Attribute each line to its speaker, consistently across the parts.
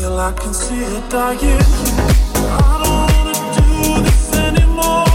Speaker 1: Still I
Speaker 2: can see it dying. I
Speaker 3: don't wanna do this
Speaker 4: anymore.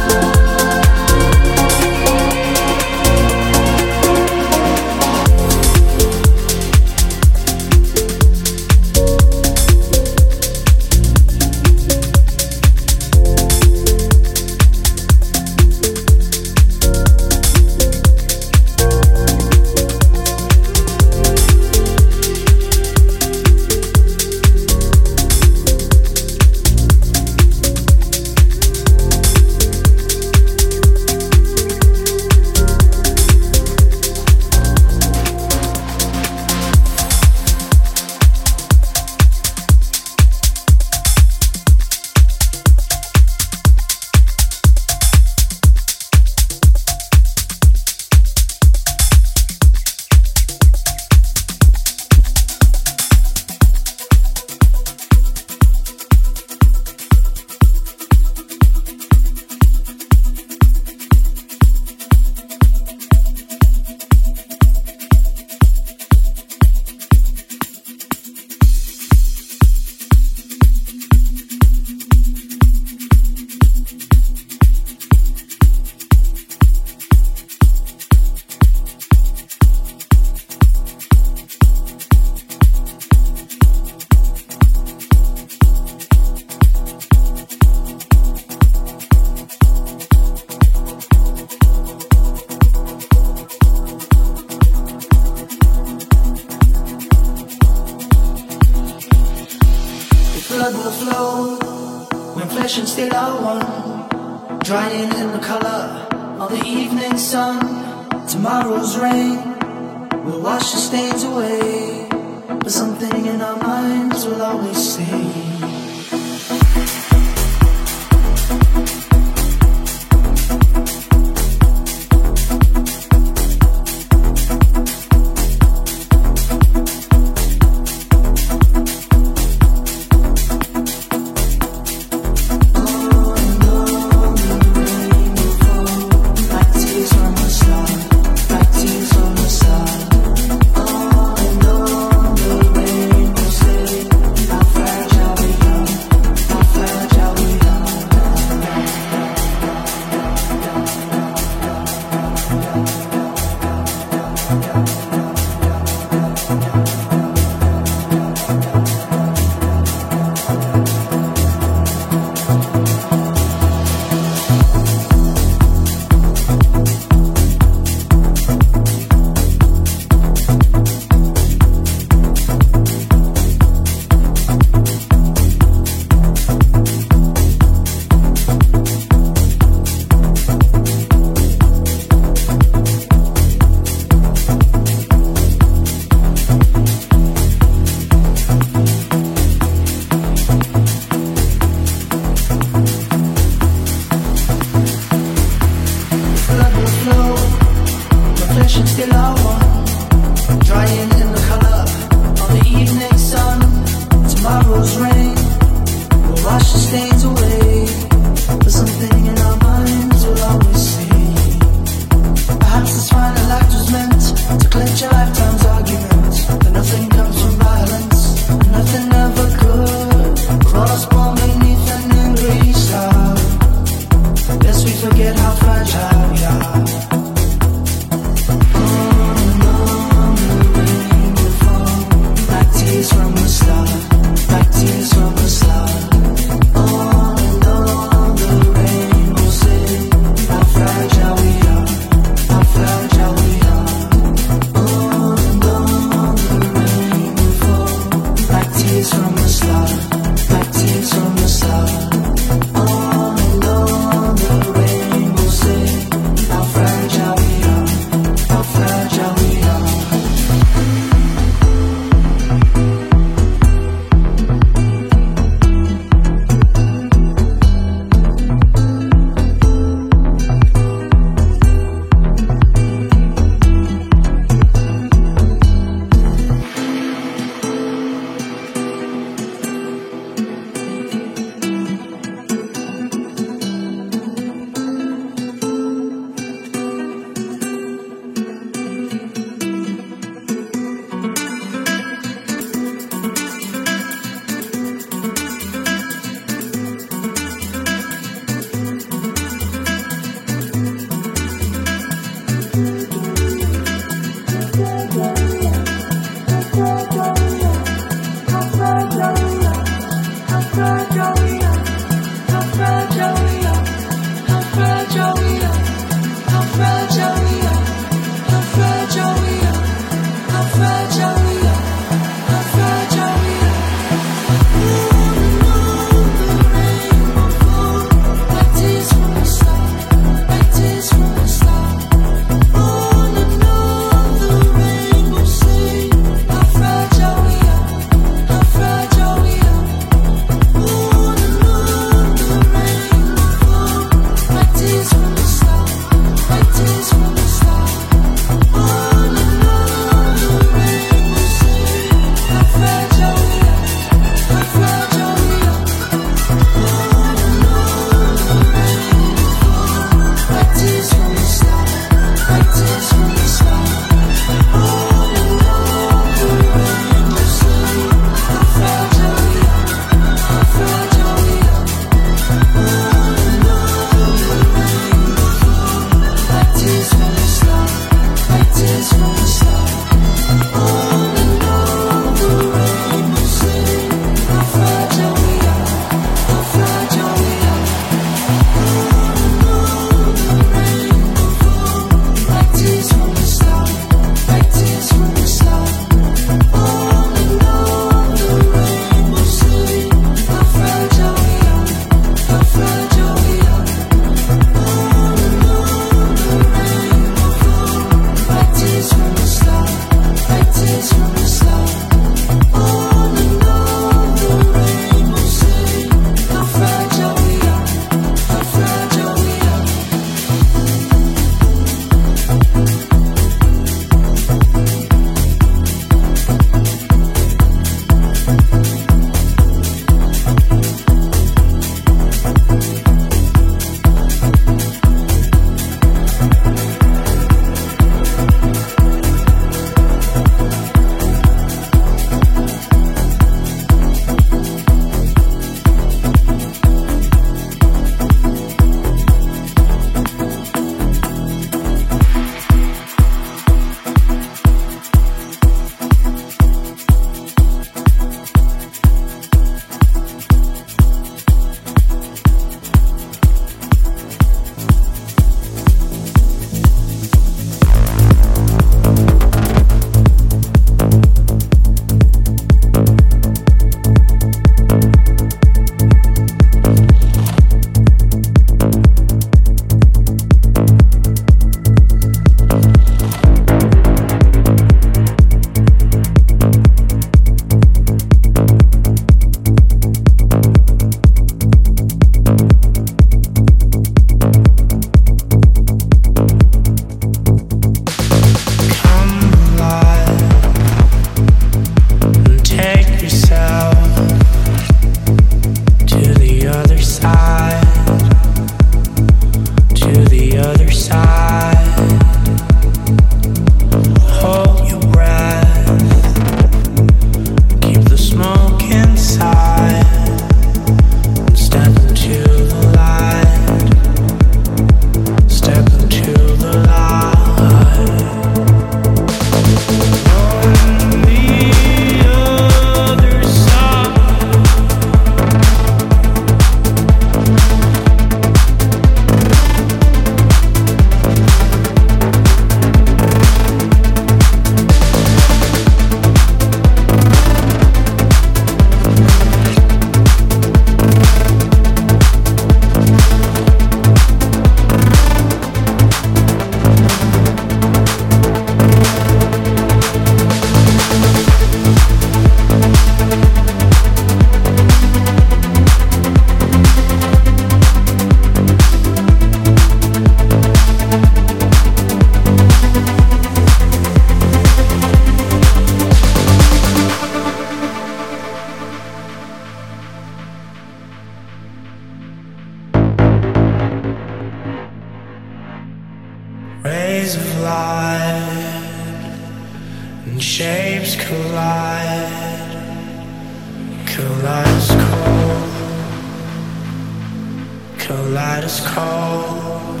Speaker 4: blood is cold.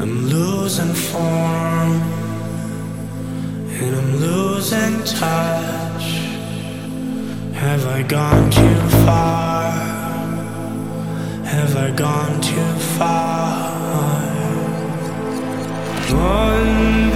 Speaker 4: I'm losing form and I'm losing touch. Have I gone too far? Have I gone too far? One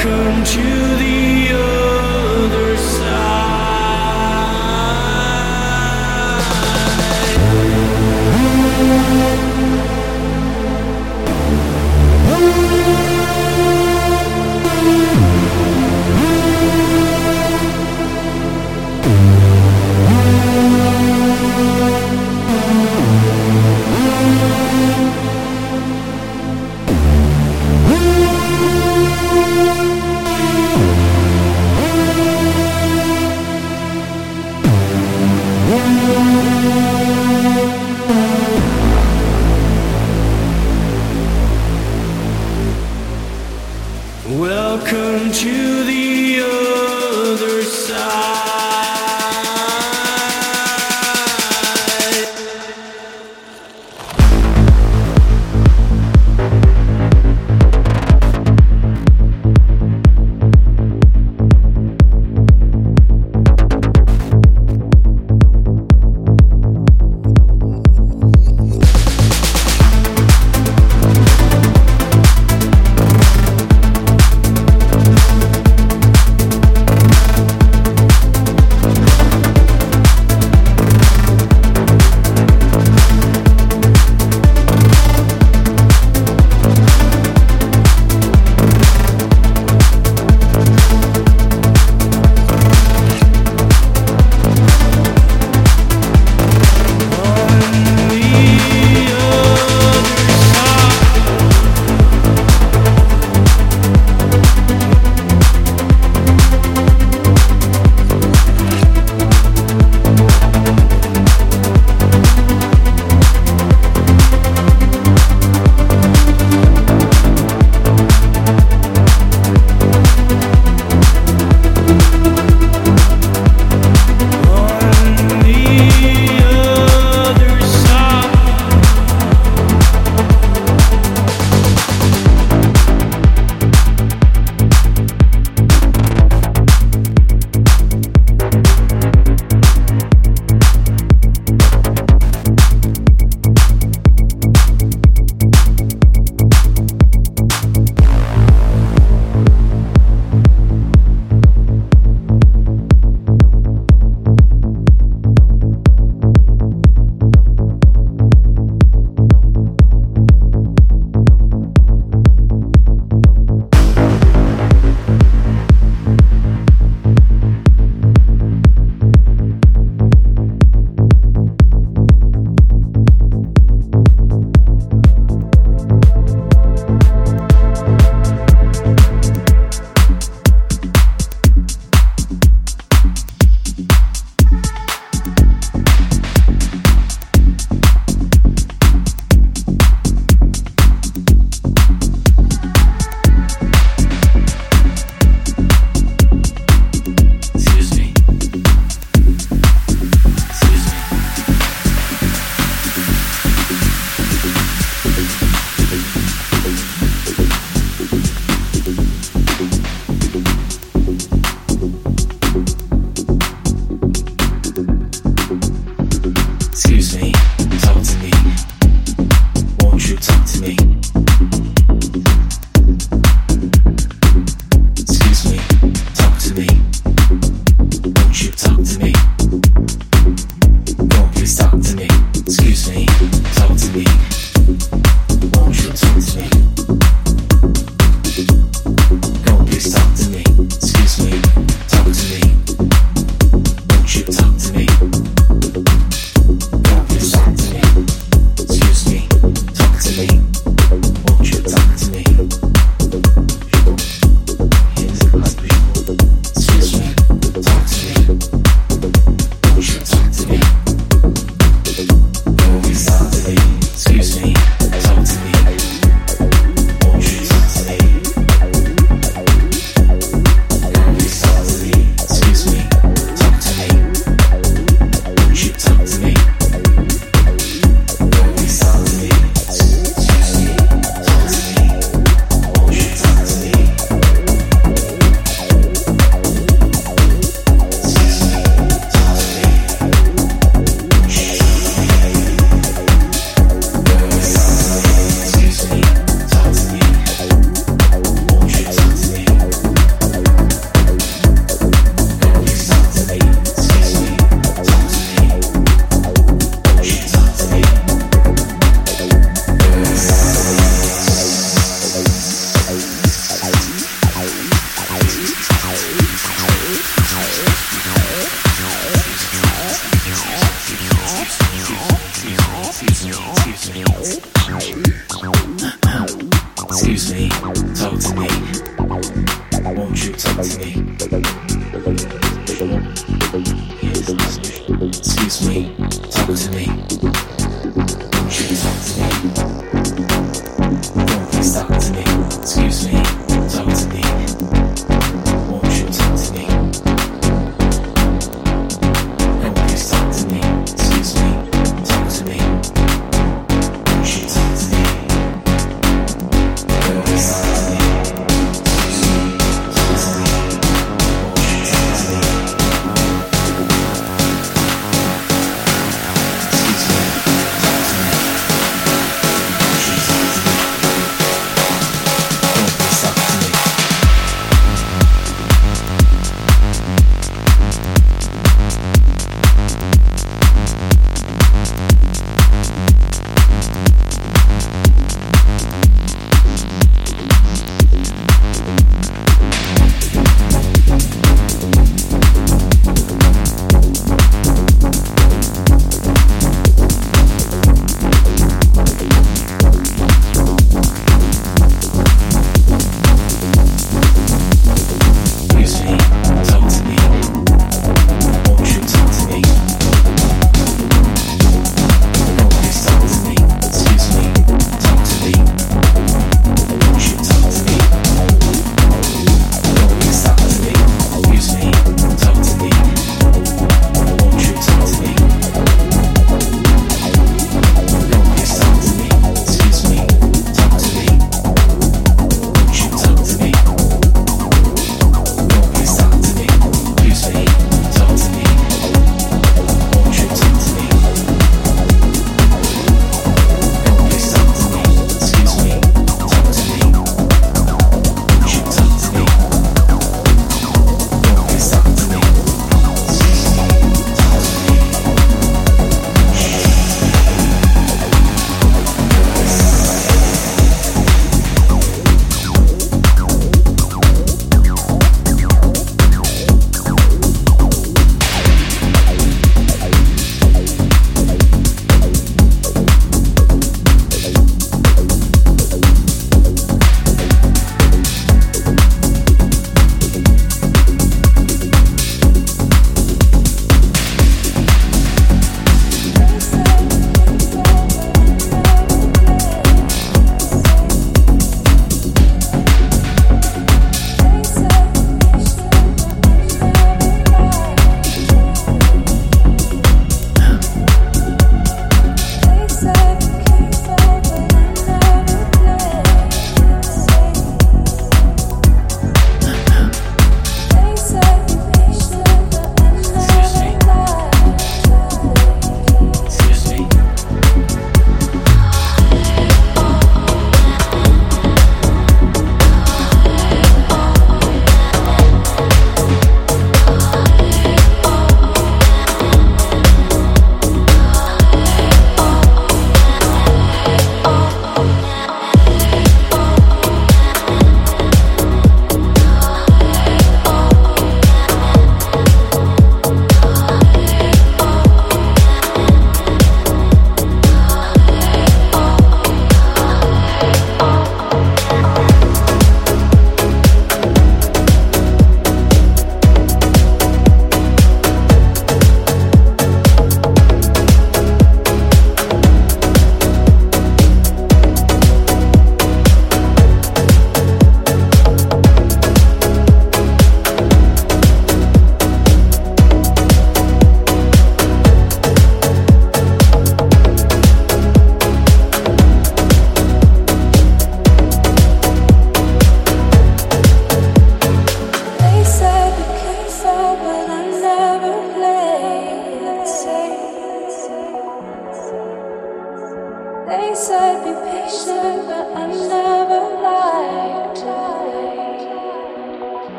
Speaker 4: Come to the